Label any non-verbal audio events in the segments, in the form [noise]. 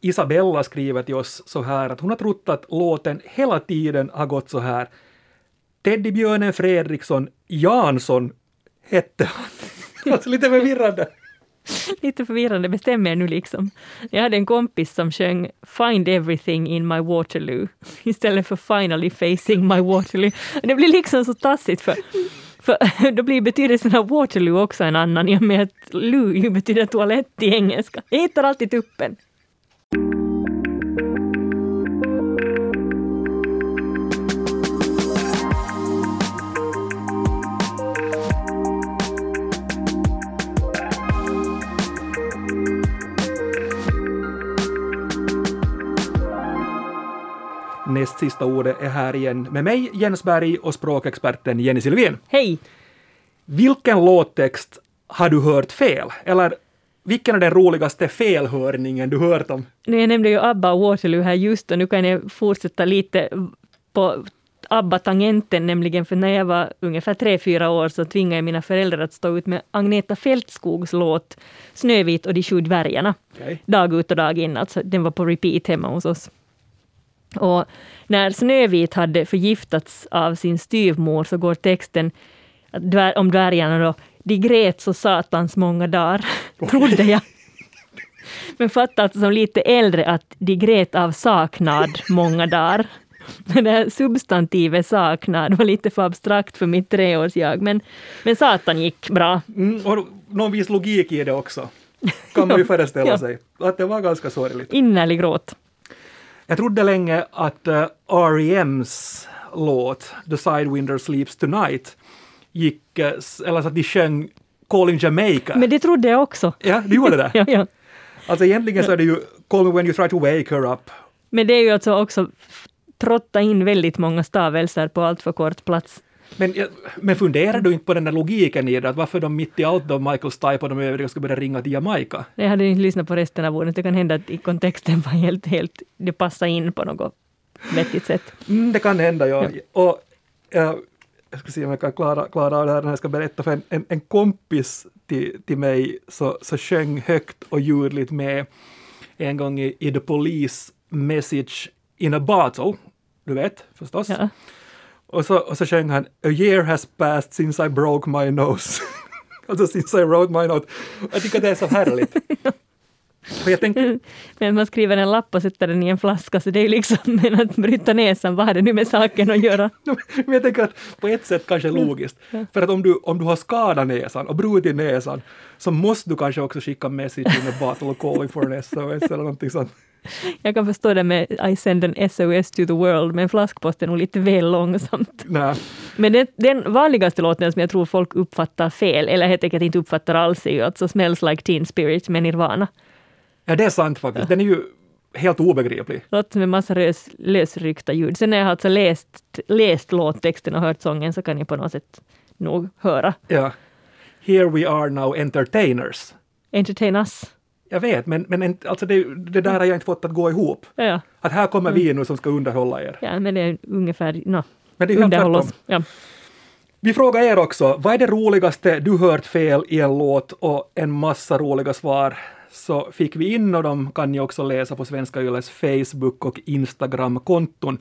Isabella skriver till oss så här att hon har trott att låten hela tiden har gått så här. Teddybjörnen Fredriksson Jansson hette han. [laughs] alltså lite förvirrande. Lite förvirrande, bestäm er nu liksom. Jag hade en kompis som sjöng Find everything in my Waterloo istället för Finally facing my Waterloo. Det blir liksom så tassigt för, för [laughs] då blir betydelsen av Waterloo också en annan i och med att loo betyder toalett i engelska. Jag hittar alltid tuppen. Näst sista ordet är här igen med mig, Jens Berg, och språkexperten Jenny Silvén. Hej! Vilken låttext har du hört fel? Eller vilken är den roligaste felhörningen du hört om? Nu, jag nämnde ju ABBA och Waterloo här just och nu kan jag fortsätta lite på ABBA-tangenten, nämligen för när jag var ungefär tre, fyra år så tvingade jag mina föräldrar att stå ut med Agneta Fältskogs låt Snövit och de sju dvärgarna. Okay. Dag ut och dag in, alltså den var på repeat hemma hos oss. Och när Snövit hade förgiftats av sin styvmor så går texten om dvärgarna då, de grät så satans många dagar, trodde jag. Men fattade alltså som lite äldre att de grät av saknad många dagar. Det här substantivet saknad var lite för abstrakt för mitt treårsjag, men, men satan gick bra. Mm, och någon viss logik i det också, kan man ju [laughs] föreställa sig. Att det var ganska sorgligt. Innerlig gråt. Jag trodde länge att uh, R.E.M's låt The Sidewinder Sleeps Tonight gick, uh, eller så att de sjöng Calling Jamaica. Men det trodde jag också. Ja, du gjorde det? [laughs] ja, ja. Alltså egentligen så är det ju Call me when you try to wake her up. Men det är ju alltså också trotta in väldigt många stavelser på allt för kort plats. Men, men funderar du inte på den där logiken i det, att varför de mitt i allt då Michael Stipe och de övriga ska börja ringa till Jamaica? Jag hade inte lyssnat på resten av ordet. Det kan hända att i kontexten var helt, helt, det passade in på något vettigt sätt. Mm, det kan hända, ja. ja. Och, äh, jag ska se om jag kan klara, klara av det här när jag ska berätta för en, en, en kompis till, till mig så, så sjöng högt och ljudligt med en gång i, i The Police Message in a Bottle, du vet förstås. Ja. Och så, och så sjöng han A year has passed since I broke my nose. [laughs] alltså since I wrote my note. Jag tycker det är så härligt. [laughs] Tänker... [laughs] Men man skriver en lapp och sätter den i en flaska, så det är liksom [laughs] men att bryta näsan, vad har det nu med saken att göra? [laughs] Men jag tänker att på ett sätt kanske logiskt. Ja. För att om du, om du har skadat näsan och brutit näsan så måste du kanske också skicka message in a bottle och calling for an SOS eller någonting sånt. Jag kan förstå det med I send an SOS to the world, men flaskpost är nog lite väl långsamt. Nej. Men den, den vanligaste låten som jag tror folk uppfattar fel, eller helt enkelt inte uppfattar alls, är ju alltså Smells like teen spirit med Nirvana. Ja, det är sant faktiskt. Den är ju helt obegriplig. Låter med massa lös, lösryckta ljud. Sen när jag har alltså läst, läst låttexten och hört sången så kan jag på något sätt nog höra. Ja. Here we are now entertainers. Entertain us. Jag vet, men, men alltså det, det där har jag inte fått att gå ihop. Ja. Att här kommer vi nu som ska underhålla er. Ja, men det är ungefär... No, men det är tvärtom. Ja. Vi frågar er också, vad är det roligaste du hört fel i en låt och en massa roliga svar så fick vi in och de kan ni också läsa på Svenska Yles Facebook och Instagram-konton.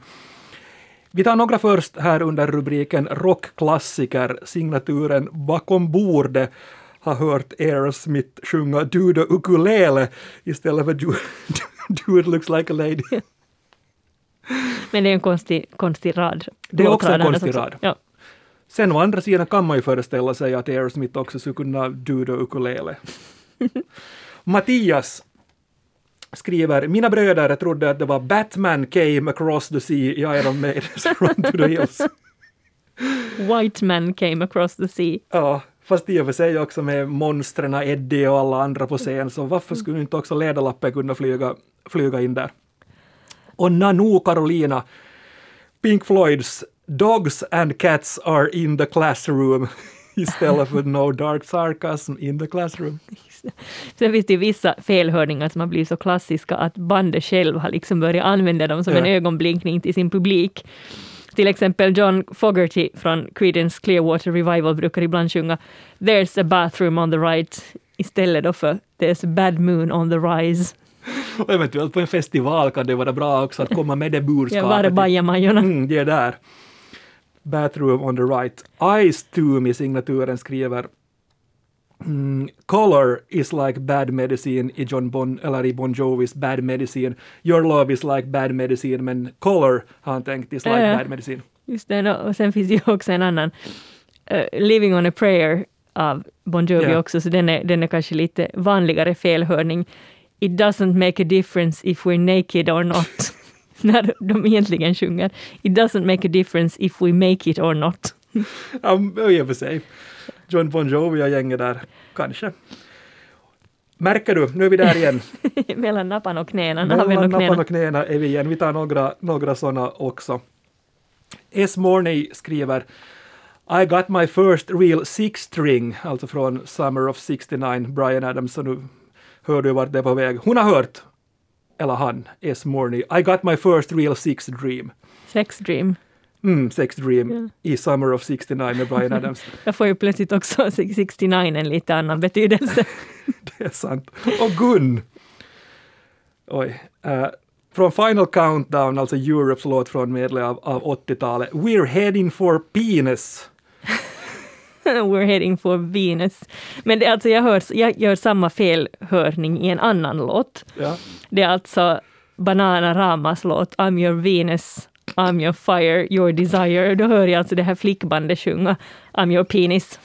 Vi tar några först här under rubriken Rockklassiker, signaturen Bakom bordet har hört Aerosmith sjunga Dude ukulele istället för Dude, [laughs] Dude looks like a lady. Men det är en konstig, konstig rad. Det är också en konstig rad. Ja. Sen å andra sidan kan man ju föreställa sig att Aerosmith också skulle kunna Dude ukulele. [laughs] Mattias skriver, mina bröder trodde att det var Batman came across the sea i Iron Maidens [laughs] Run to the Hills. White man came across the sea. Ja, fast i och för sig också med monstren Eddie och alla andra på scen, så varför skulle inte också Ledarlappen kunna flyga, flyga in där? Och Nanu Carolina, Pink Floyds Dogs and cats are in the classroom [laughs] istället för No dark sarcasm in the classroom. [laughs] Sen finns det ju vissa felhörningar som har blivit så klassiska att bandet själv har liksom börjat använda dem som ja. en ögonblinkning till sin publik. Till exempel John Fogerty från Creedence Clearwater Revival brukar ibland sjunga “There's a bathroom on the right” istället då för “There's a bad moon on the rise”. [laughs] Och eventuellt på en festival kan det vara bra också att komma med det budskapet. [laughs] Ja, var är bajamajorna? Mm, det är där. Bathroom on the right. Ice Tomb i signaturen skriver Mm, color is like bad medicine i John Bon, eller i Bon Jovis Bad Medicine. Your love is like bad medicine, men color har han tänkt is like ja. bad medicine. Just det, och sen finns ju också en annan, eh, Living on a prayer av Bon Jovi Ja. också, så den är, den är kanske lite vanligare felhörning. It doesn't make a difference if we're naked or not. [laughs] När de egentligen sjunger It doesn't make a difference if we make it or not. [laughs] Ja, i och för sig. John Bon Jovi och gänget där, kanske. Märker du, nu är vi där igen. [laughs] Mellan nappan och knäna, Mellan och nappan knäna. och knäna är vi igen. Vi tar några, några sådana också. S. Morney skriver I got my first real six string, alltså från Summer of 69, Brian Adams, så nu hör du vart det är på väg. Hon har hört, eller han, S. Morney, I got my first real six dream. Sex dream. Mm, sex dream i Summer of 69 med Brian [laughs] Adams. Jag får ju plötsligt också 69 en lite annan betydelse. [laughs] Det är sant. Och Gun! Oj. eh, från Final Countdown, alltså Europes låt från medle av, av 80-talet. We're heading for penis. [laughs] We're heading for Venus. Men det är alltså, jag, hör, jag gör samma felhörning i en annan låt. Ja. Det är alltså Bananaramas låt I'm your Venus, I'm your fire, your desire. Då hör jag alltså det här flickbandet sjunga I'm your penis.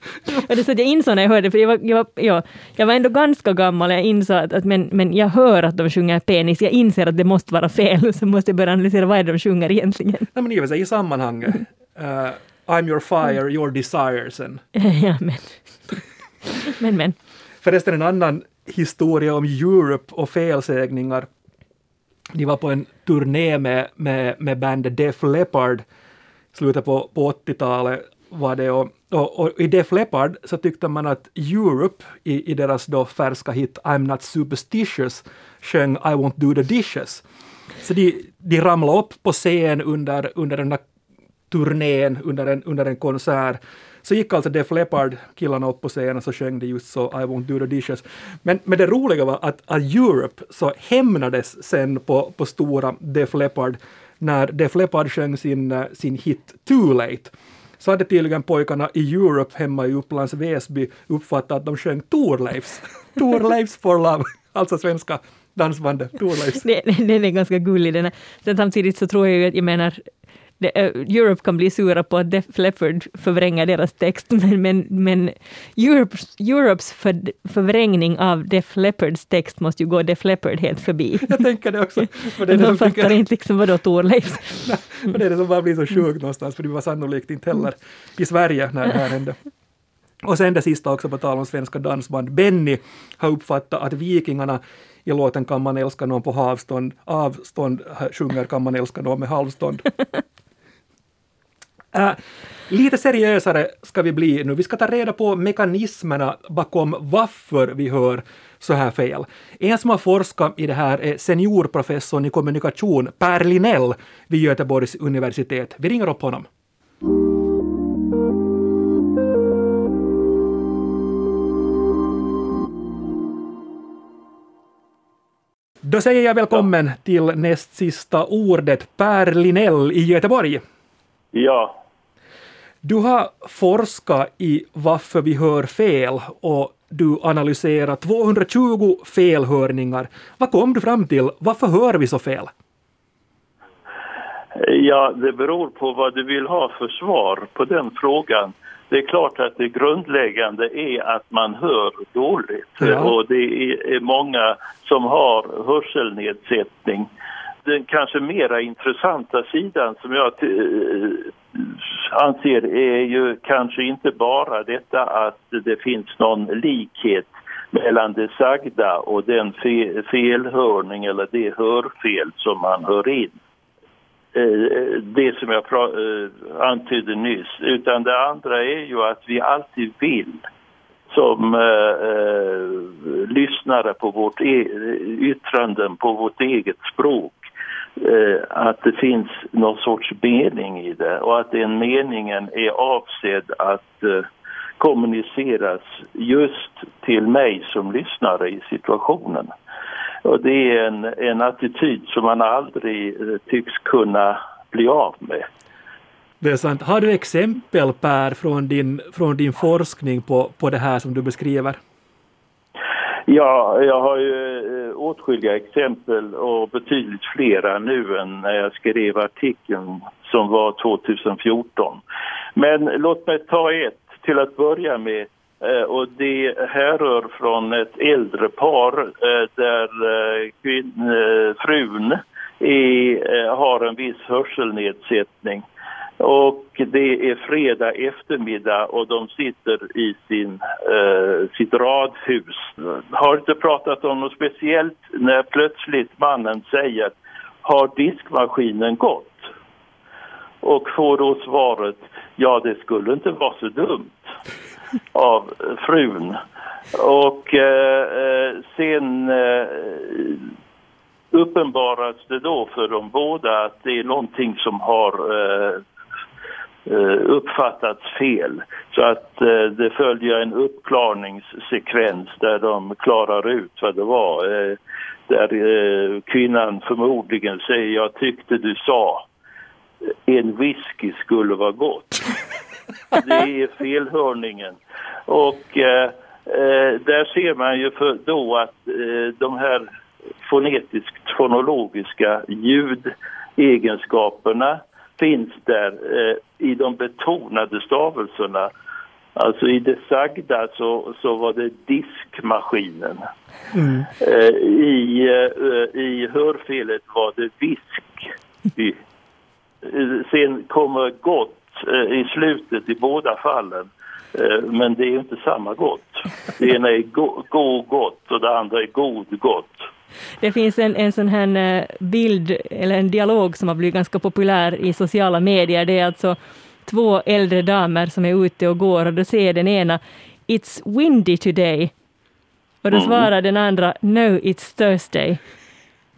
[laughs] Och det är så att jag insåg när jag hörde, för jag var, jag var, ja, jag var ändå ganska gammal, jag insåg att, att men, men jag hör att de sjunger penis, jag inser att det måste vara fel, [laughs] så måste jag börja analysera vad är det de sjunger egentligen. Nej, men i i sammanhanget. Eh, I'm your fire, your desire sen. [laughs] Ja, men. [laughs] Men, men. Förresten en annan historia om Europe och felsägningar. De var på en turné med, med, med bandet Def Leppard slutet på, på 80-talet var det och, och, och i Def Leppard så tyckte man att Europe i, i deras då färska hit I'm not superstitious sjöng I won't do the dishes. Så de, de ramlade upp på scen under, under den där turnén, under en, under en konsert. Så gick alltså Def Leppard killarna upp på scenen och så sjöng de just så I won't do the dishes. Men, men det roliga var att, att Europe så hämnades sen på, på stora Def Leppard när Def Leppard sjöng sin, eh, sin hit Too Late. Så hade tydligen pojkarna i Europe hemma i Upplands Väsby uppfattat att de sjöng Torleifs. [laughs] Torleifs for love, alltså svenska dansbandet Torleifs. [laughs] Den är ganska gullig. Den här. Sen samtidigt så tror jag ju att, jag menar, det, eh, Europe kan bli sura på att Def Leppard förvränger deras text, [laughs] men, men, men Europes, Europes för, förvrängning av Def Leppards text måste ju gå Def Leppard helt förbi. [laughs] Jag tänker det också. [laughs] Och det är det De fattar tycker- inte liksom vadå Torleifs. Och det är det som bara blir så sjukt någonstans, för det var sannolikt inte heller i Sverige när det här hände. Och sen det sista också på tal om svenska dansband. Benny har uppfattat att Vikingarna i låten Kan man älska någon på avstånd här sjunger Kan man älska någon med halvstånd. Äh, lite seriösare ska vi bli nu. Vi ska ta reda på mekanismerna bakom varför vi hör så här fel. En som har forskat i det här är seniorprofessorn i kommunikation Per Linell vid Göteborgs universitet. Vi ringer upp honom. Då säger jag välkommen till näst sista ordet, Per Linell i Göteborg. Ja, du har forskat i varför vi hör fel och du analyserar 220 felhörningar. Vad kom du fram till? Varför hör vi så fel? ja, det beror på vad du vill ha för svar på den frågan. Det är klart att det grundläggande är att man hör dåligt Ja. och det är många som har hörselnedsättning. Den kanske mera intressanta sidan som jag eh, anser är ju kanske inte bara detta att det finns någon likhet mellan det sagda och den fe- felhörning eller det hörfel som man hör in. Eh, det som jag eh, antydde nyss. Utan det andra är ju att vi alltid vill som eh, eh, lyssnare på vårt e- yttranden på vårt eget språk Eh, att det finns någon sorts mening i det och att den meningen är avsedd att eh, kommuniceras just till mig som lyssnare i situationen. Och det är en, en attityd som man aldrig eh, tycks kunna bli av med. Det är sant. Har du exempel, Per, från din, från din forskning på, på det här som du beskriver? Ja, jag har ju eh, åtskilliga exempel och betydligt flera nu än när jag skrev artikeln som var 2014. Men låt mig ta ett till att börja med eh, och det härrör från ett äldre par eh, där frun är, har en viss hörselnedsättning och det är fredag eftermiddag och de sitter i sin, eh, sitt radhus. Har inte pratat om något speciellt när plötsligt mannen säger har diskmaskinen gått? Och får då svaret ja det skulle inte vara så dumt [laughs] av frun. Och eh, eh sen eh, uppenbaras det då för de båda att det är någonting som har eh, Eh, uppfattats fel. Så att eh, det följer en uppklarningssekvens där de klarar ut vad det var. Eh, där kvinnan förmodligen säger jag tyckte du sa en whisky skulle vara gott. [laughs] Det är felhörningen. Och eh, där ser man ju för då att eh, de här fonetiskt fonologiska ljudegenskaperna finns där eh, i de betonade stavelserna. Alltså i det sagda så, så var det diskmaskinen. Mm. Eh, i, eh, I hörfelet var det visk. I, eh, sen kommer gott eh, i slutet i båda fallen. Eh, men det är inte samma gott. Det ena är gå, gå gott och det andra är god gott. Det finns en, en sån här eh, bild, eller en dialog som har blivit ganska populär i sociala medier. Det är alltså två äldre damer som är ute och går och då säger den ena ”It's windy today” och då mm. svarar den andra ”No, it's Thursday”.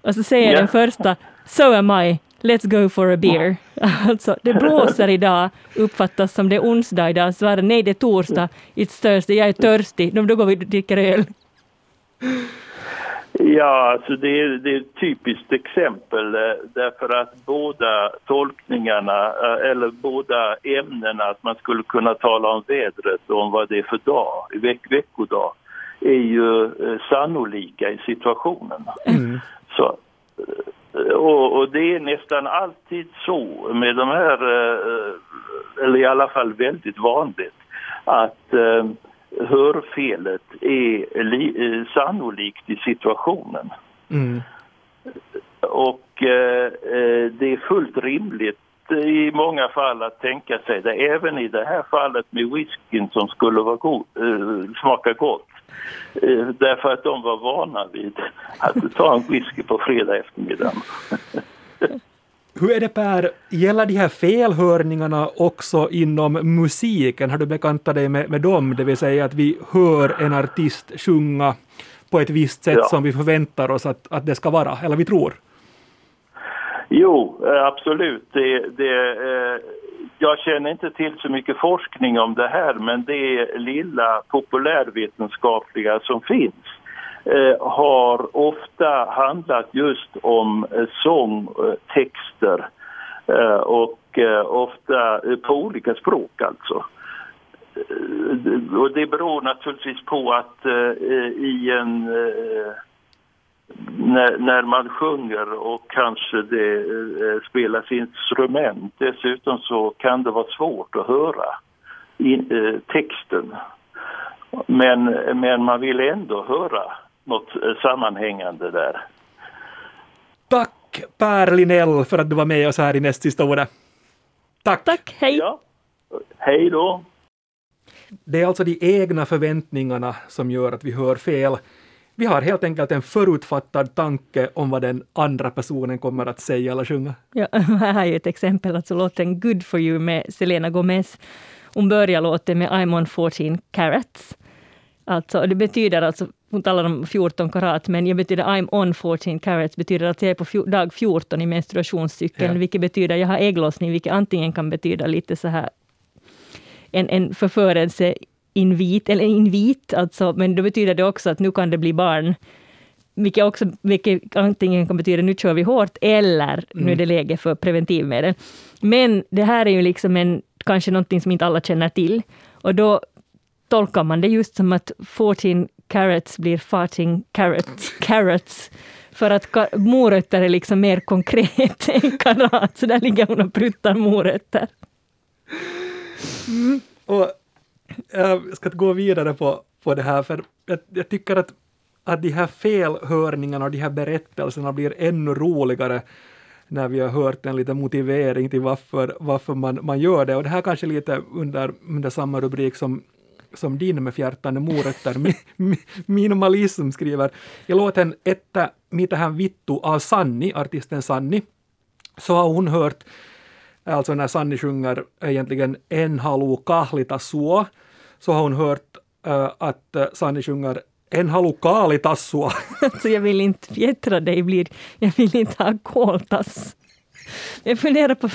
Och så säger yeah. den första ”So am I, let's go for a beer”. [laughs] Alltså, det blåser idag, uppfattas som det är onsdag idag, svarar nej, det är torsdag, it's Thursday, jag är törstig, då går vi och dricker öl. Ja, alltså det är, det är ett typiskt exempel eh, därför att båda tolkningarna eh, eller båda ämnena, att man skulle kunna tala om vädret och om vad det är för dag, veck, veckodag, är ju eh, sannolika i situationen. Mm. Så, och, och, det är nästan alltid så med de här, eller i alla fall väldigt vanligt, att hörfelet är li, eh, sannolikt i situationen. Mm. Och eh, eh, det är fullt rimligt i många fall att tänka sig det, även i det här fallet med whiskyn som skulle vara god, eh, smaka gott. Eh, därför att de var vana vid att ta en whisky på fredag eftermiddag. [laughs] Hur är det Per, gäller de här felhörningarna också inom musiken? Har du bekantat dig med, med dem? Det vill säga att vi hör en artist sjunga på ett visst sätt ja. som vi förväntar oss att, att det ska vara, eller vi tror? Jo, eh, absolut. Det, det, eh, jag känner inte till så mycket forskning om det här men det lilla populärvetenskapliga som finns Eh, har ofta handlat just om eh, sångtexter eh, och eh, ofta eh, på olika språk alltså. Och det beror naturligtvis på att i en när, när, man sjunger och kanske det spelas instrument dessutom så kan det vara svårt att höra in, texten. Men, men man vill ändå höra något eh, sammanhängande där. Tack Per Linell för att du var med oss här i näst sista ordet. Tack! Tack, hej! Ja. Hej då! Det är alltså de egna förväntningarna som gör att vi hör fel. Vi har helt enkelt en förutfattad tanke om vad den andra personen kommer att säga eller sjunga. Ja, [laughs] här är ett exempel, alltså låten Good for you med Selena Gomez. Hon börjar låten med I'm on 14 carats. Alltså, det betyder alltså hon talar om 14 karat, men jag betyder I'm on 14 carats, betyder att jag är på dag 14 i menstruationscykeln, ja. vilket betyder jag har ägglossning, vilket antingen kan betyda lite så här en, en förförelse invit, eller invit, alltså, men då betyder det också att nu kan det bli barn. vilket, också, vilket antingen kan betyda nu kör vi hårt eller mm. nu är det läge för preventivmedel. Men det här är ju liksom en, kanske någonting som inte alla känner till. Och då tolkar man det just som att 14 carrots blir farting carrots. carrots. För att morötter är liksom mer konkret [laughs] än karat, så där ligger hon och pruttar morötter. Mm. Och eh, jag ska gå vidare på, på det här, för jag, jag tycker att, att de här felhörningarna och de här berättelserna blir ännu roligare när vi har hört en liten motivering till varför, varför man, man gör det. Och det här kanske lite under, under samma rubrik som, som din med fjärtande morötter, mi, mi, minimalism skriver. I låten Etta mitähän vittu av Sanni, artisten Sanni, så har hon hört, alltså när Sanni sjunger egentligen En halu kahlita suo, så har hon hört äh, att eh, Sanni sjunger en halu kaalitassua. [laughs] Alltså, jag vill inte fjättra dig, blir, jag vill inte ha koltass. Jag funderar på...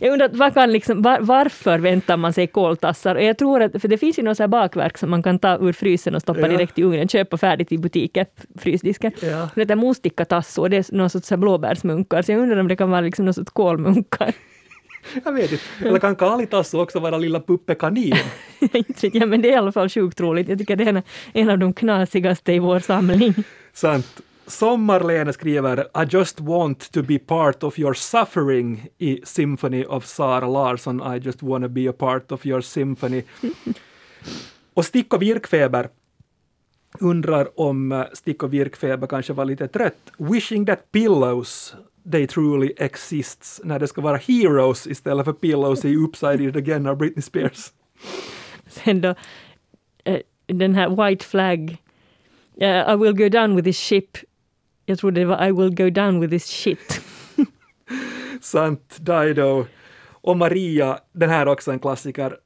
jag undrar vad kan liksom, var, varför väntar man sig koltassar? Och jag tror att, för det finns ju något bakverk som man kan ta ur frysen och stoppa ja. direkt i ugnen, köpa färdigt i butiken, frysdisken. Ja. Det heter mustikkatassu det är någon sorts blåbärsmunkar, så jag undrar om det kan vara liksom någon sorts kolmunkar. Jag vet inte. Eller kan Kalitassu också vara lilla Puppe Kanin? [laughs] ja, men det är i alla fall sjukt roligt. Jag tycker det är en av de knasigaste i vår samling. Sant. Sommarlene skriver I just want to be part of your suffering i Symphony of Sara Larsson. I just wanna be a part of your symphony. [laughs] och Stick och virkfeber undrar om eh, Stick och virkfeber kanske var lite trött. Wishing that pillows they truly exists när det ska vara heroes istället för pillows i Upside It Again av Britney Spears. [laughs] Sen då, uh, den här White Flag, uh, I will go down with this ship. Jag trodde det var I will go down with this shit. [laughs] Sant, Dido. Och Maria, den här är också en klassiker.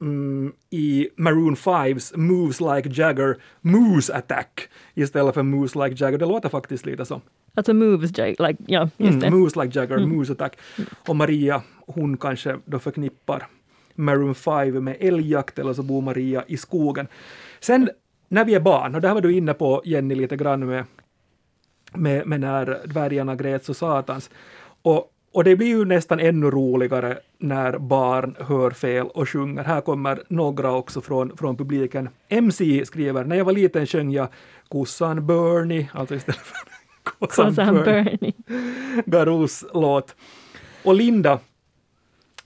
Mm, i Maroon 5s Moves Like Jagger, Moose Attack istället för Moves Like Jagger. Det låter faktiskt lite så. Alltså moves, like, ja, just det. Mm, moves like Jagger, mm. moose attack. Och Maria, hon kanske då förknippar Maroon 5 med älgjakt eller så bor Maria i skogen. Sen när vi är barn, och det här var du inne på Jenny lite grann med, med, med när dvärgarna grät så satans. Och, och det blir ju nästan ännu roligare när barn hör fel och sjunger. Här kommer några också från, från publiken. MC skriver, när jag var liten sjöng jag kossan Bernie, alltså istället för [laughs] Kossan Bernie. Garous låt. Och Linda,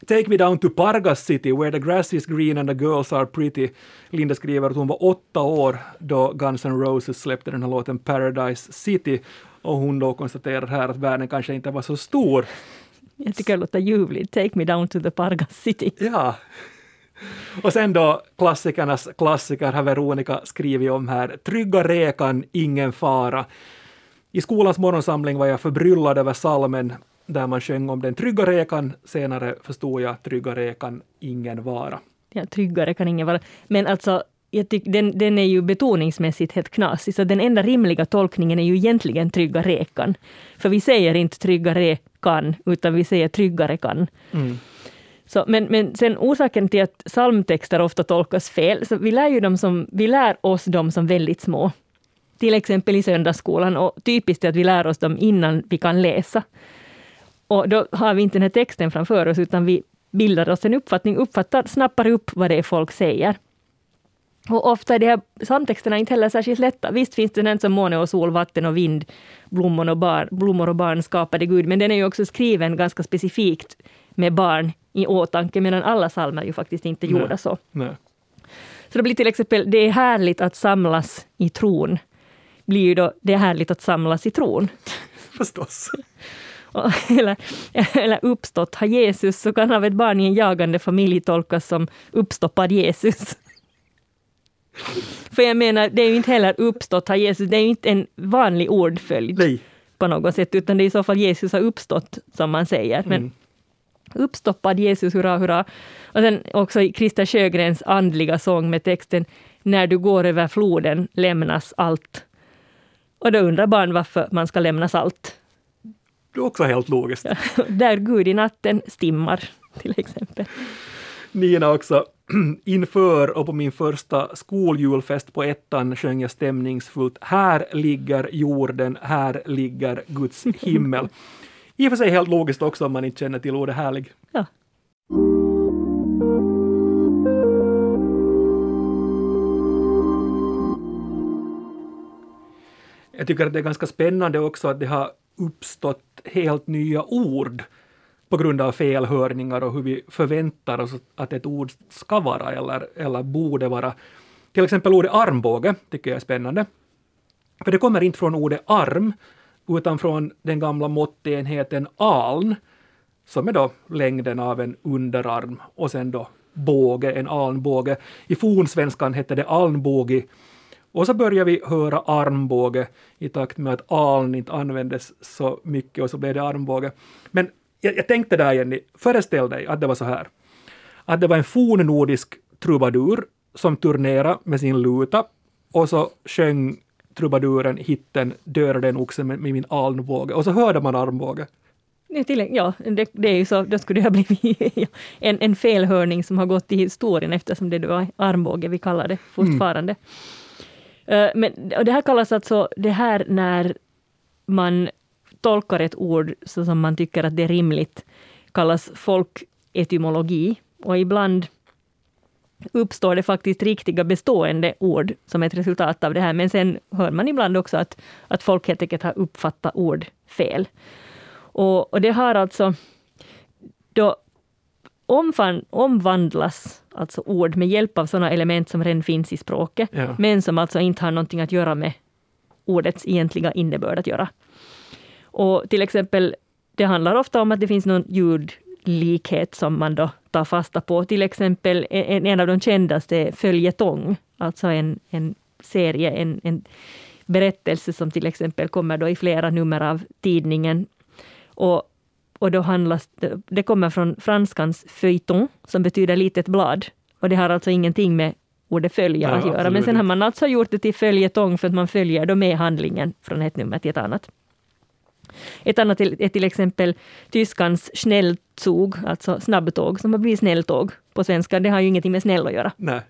Take me down to Pargas city where the grass is green and the girls are pretty. Linda skriver att hon var åtta år då Guns N' Roses släppte den här låten Paradise City och hon då konstaterar här att världen kanske inte var så stor. Jag tycker det låter ljuvligt. Take me down to the Pargas city. Ja. Och sen då klassikernas klassiker har Veronica skrivit om här. Trygga rekan, ingen fara. I skolans morgonsamling var jag förbryllad över salmen där man sjöng om den trygga rekan. Senare förstod jag trygga rekan, ingen vara. Ja, tryggare kan ingen vara. Men alltså, jag tycker, den, den är ju betoningsmässigt helt knasig, så den enda rimliga tolkningen är ju egentligen trygga rekan. För vi säger inte trygga rekan, utan vi säger tryggare kan. Mm. Så, men, men sen orsaken till att psalmtexter ofta tolkas fel, så vi lär, ju dem som, vi lär oss dem som väldigt små till exempel i söndagsskolan och typiskt är att vi lär oss dem innan vi kan läsa. Och då har vi inte den här texten framför oss, utan vi bildar oss en uppfattning, uppfattar, snappar upp vad det är folk säger. Och ofta är de här psalmtexterna inte heller särskilt lätta. Visst finns det den som måne och sol, vatten och vind, blommor och, bar, blommor och barn skapade Gud, men den är ju också skriven ganska specifikt med barn i åtanke, medan alla psalmer ju faktiskt inte är gjorda så. Nej. Så det blir till exempel, det är härligt att samlas i tron blir ju då det är härligt att samla citron. [laughs] Förstås. [laughs] eller, eller uppstått har Jesus, så kan av ett barn i en jagande familj tolkas som uppstoppad Jesus. För jag menar, det är ju inte heller uppstått har Jesus, det är ju inte en vanlig ordföljd Nej. på något sätt, utan det är i så fall Jesus har uppstått, som man säger. Men mm. uppstoppad Jesus, hurra, hurra. Och sen också Christer Sjögrens andliga sång med texten När du går över floden lämnas allt och då undrar barn varför man ska lämna salt. Det är också helt logiskt. Ja, [laughs] där Gud i natten stimmar, till exempel. Nina också. [clears throat] inför och på min första skoljulfest på ettan sjöng jag stämningsfullt Här ligger jorden, här ligger Guds [laughs] himmel. I och för sig helt logiskt också om man inte känner till ordet härlig. Ja. Jag tycker att det är ganska spännande också att det har uppstått helt nya ord på grund av felhörningar och hur vi förväntar oss att ett ord ska vara eller, eller borde vara. Till exempel ordet armbåge tycker jag är spännande. För det kommer inte från ordet arm, utan från den gamla måttenheten aln, som är då längden av en underarm och sen då båge, en alnbåge. I fornsvenskan hette det alnbågi och så börjar vi höra armbåge i takt med att aln inte användes så mycket och så blev det armbåge. Men jag, jag tänkte där Jenny, föreställ dig att det var så här. Att det var en fornnordisk trubadur som turnerade med sin luta och så sjöng trubaduren hitten Dör den oxen med, med min alnbåge och så hörde man armbåge. Ja, det, det är ju så, då skulle det ha blivit en, en felhörning som har gått i historien eftersom det var armbåge vi kallar det fortfarande. Mm. Eh, men och det här kallas alltså det här när man tolkar ett ord så som man tycker att det är rimligt, kallas folketymologi. Och ibland uppstår det faktiskt riktiga bestående ord som ett resultat av det här. Men sen hör man ibland också att, att folk helt enkelt har uppfattat ord fel. Och, och det har alltså då omfan, omvandlas alltså ord med hjälp av sådana element som redan finns i språket, ja. men som alltså inte har någonting att göra med ordets egentliga innebörd att göra. Och till exempel, det handlar ofta om att det finns någon ljudlikhet som man då tar fasta på. Till exempel en, en av de kändaste är följetong, alltså en, en serie, en, en berättelse som till exempel kommer då i flera nummer av tidningen. Och, och då handlas, det kommer från franskans feuilleton, som betyder litet blad. Och det har alltså ingenting med ordet följa ja, att göra. Men sen har man alltså gjort det till följetong för att man följer då med handlingen från ett nummer till ett annat. Ett annat är till exempel tyskans Schnellzug, alltså snabbtåg, som har blivit snälltåg på svenska. Det har ju ingenting med snäll att göra. Nej.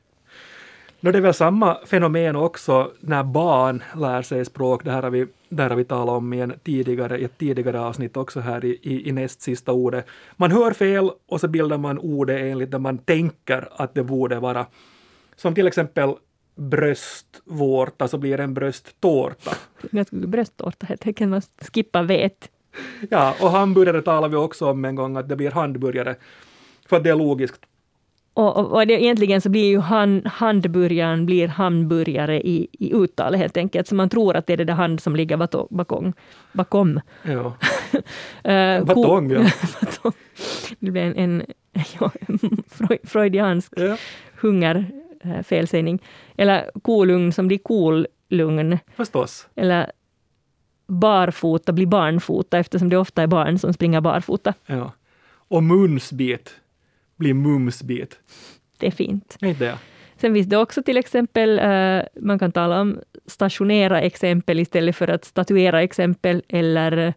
No, det är väl samma fenomen också när barn lär sig språk. Det här har vi, där har vi talat om i, en tidigare, i ett tidigare avsnitt också här i, i, i näst sista ordet. Man hör fel och så bildar man ordet enligt det man tänker att det borde vara. Som till exempel bröstvårta så blir det en brösttårta. brösttårta helt enkelt, man skippar vet. Ja, och hamburgare talar vi också om en gång, att det blir handburgare. För att det är logiskt. Och, och, och det, egentligen så blir ju hand, handburgaren blir hamburgare i, i uttalet helt enkelt, så man tror att det är det där hand som ligger bakom. bakom. Ja. [laughs] uh, Batong, ja. [laughs] det blir en, en [laughs] ja, freudiansk ja. hunger äh, felsägning. Eller kolugn som blir kolugn. Förstås. Eller barfota blir barnfota eftersom det ofta är barn som springer barfota. Ja. Och mumsbit blir mumsbit. Det är fint. Inte det? Sen finns det också till exempel, uh, man kan tala om stationera exempel istället för att statuera exempel, eller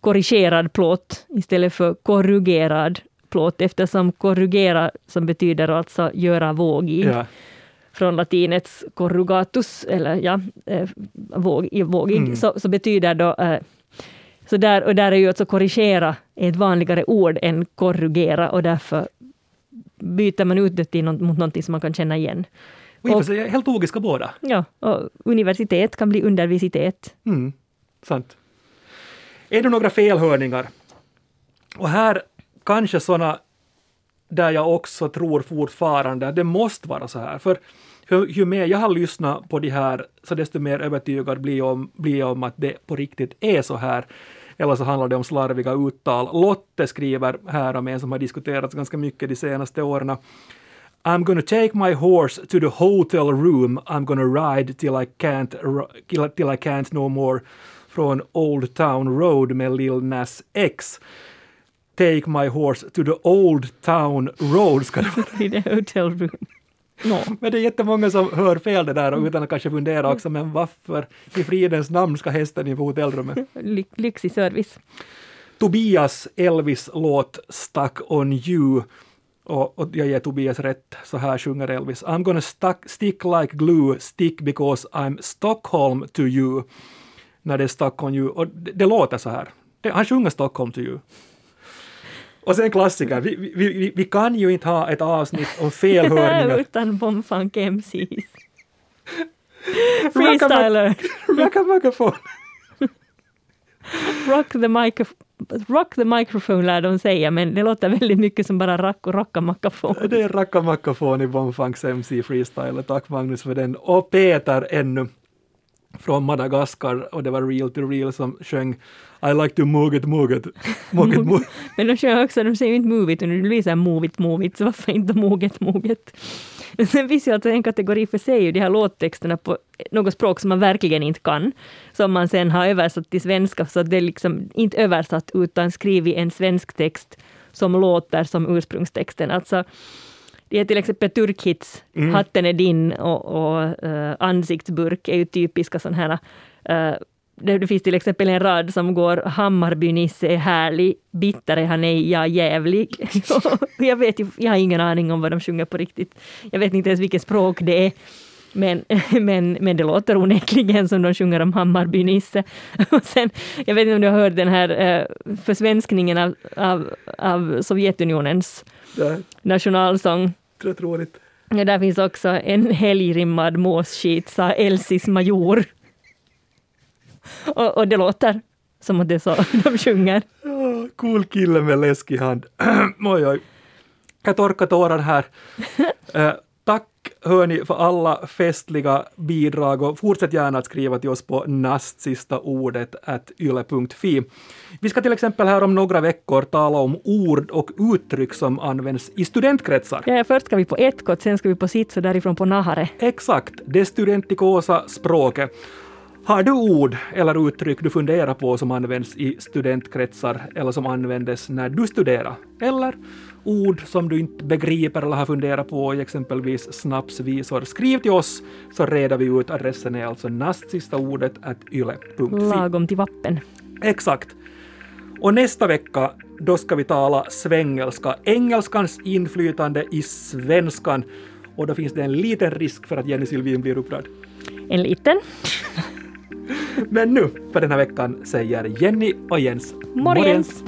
korrigerad plåt istället för korrugerad plåt, eftersom korrugera, som betyder alltså göra vågig, ja. från latinets corrugatus, eller ja, eh, våg, vågig, mm. så, så, betyder då eh, så där, och där är ju alltså korrigera ett vanligare ord än korrugera och därför byter man ut det till något, mot någonting som man kan känna igen. Och, och sig helt logiska båda. Ja, och universitet kan bli undervisitet. Mm, sant. Är det några felhörningar? Och här kanske sådana där jag också tror fortfarande att det måste vara så här. För ju, ju mer jag har lyssnat på de här, så desto mer övertygad blir jag, om, blir jag om att det på riktigt är så här. Eller så handlar det om slarviga uttal. Lotte skriver här om en som har diskuterats ganska mycket de senaste åren. I'm gonna take my horse to the hotel room. I'm gonna ride till I can't, till I can't no more från Old Town Road med Lil Nas X. Take my horse to the old town road ska det vara. [laughs] In the hotel room. No. Men det är jättemånga som hör fel det där utan att kanske fundera också, men varför i fridens namn ska hästen in på hotellrummet? [laughs] Ly lyxig service. Tobias Elvis låt Stuck on you Och, och jag ger Tobias rätt, så här sjunger Elvis. I'm gonna stuck, stick like glue, stick because I'm Stockholm to you. När det är Stockholm you. Och det, det låter så här. Det, han sjunger Stockholm to you. Och sen klassiker, vi, vi, vi, vi kan ju inte ha ett avsnitt om felhörningar. [laughs] Utan Bombfunk MCs. Freestyler. Rackamacafon. Rock the, micro, rock the microphone lär de säga, men det låter väldigt mycket som bara rack och rackamacafon. Det är Rackamacafon i Bombfunks MC Freestyler. Tack Magnus för den. Och Peter ännu från Madagaskar och det var Real to Real som sjöng I like to move it, move it. Move it, [laughs] move. Men de sjöng också, de säger ju inte move it, utan det blir så här move it, move it, så varför inte move it, move it? Sen finns ju alltså en kategori för sig, de här låttexterna på något språk som man verkligen inte kan, som man sen har översatt till svenska, så det är liksom inte översatt utan skrivit en svensk text som låter som ursprungstexten. Alltså, det är till exempel turkhits, Mm. Hatten är din och, och uh, Ansiktsburk är ju typiska sådana här uh, det, finns till exempel en rad som går Hammarby-Nisse är härlig, bitter är han ej, jag jävlig. [laughs] jag, vet ju, jag har ingen aning om vad de sjunger på riktigt. Jag vet inte ens vilket språk det är. Men, [laughs] men, men det låter onekligen som de sjunger om Hammarby-Nisse. [laughs] Och sen, jag vet inte om du har hört den här eh, försvenskningen av, av, av Sovjetunionens Det roligt. Ja, där finns också en helgrimmad måsskit, sa Elsis major. Och, och det låter som att det är så [laughs] de sjunger. Oh, cool kille med läskig hand. oj, oj. Jag torkar tårar här. [laughs] Hörni för alla festliga bidrag och fortsätt gärna att skriva till oss på nastsista ordet at yle.fi. Vi ska till exempel här om några veckor tala om ord och uttryck som används i studentkretsar. Ja, först ska vi på Etkot, sen ska vi på Sits och därifrån på Nahare. Exakt, det studentikosa språket. Har du ord eller uttryck du funderar på som används i studentkretsar eller som användes när du studerar? Eller ord som du inte begriper eller har funderat på i exempelvis snapsvisor? Skriv till oss så reder vi ut. Adressen är alltså nastsista ordet at yle.fi. Lagom till vappen. Exakt. Och nästa vecka, då ska vi tala svengelska, engelskans inflytande i svenskan. Och då finns det en liten risk för att Jenny Sylvin blir upprörd. En liten. Men nu, för den här veckan, säger Jenny och Jens Morgens.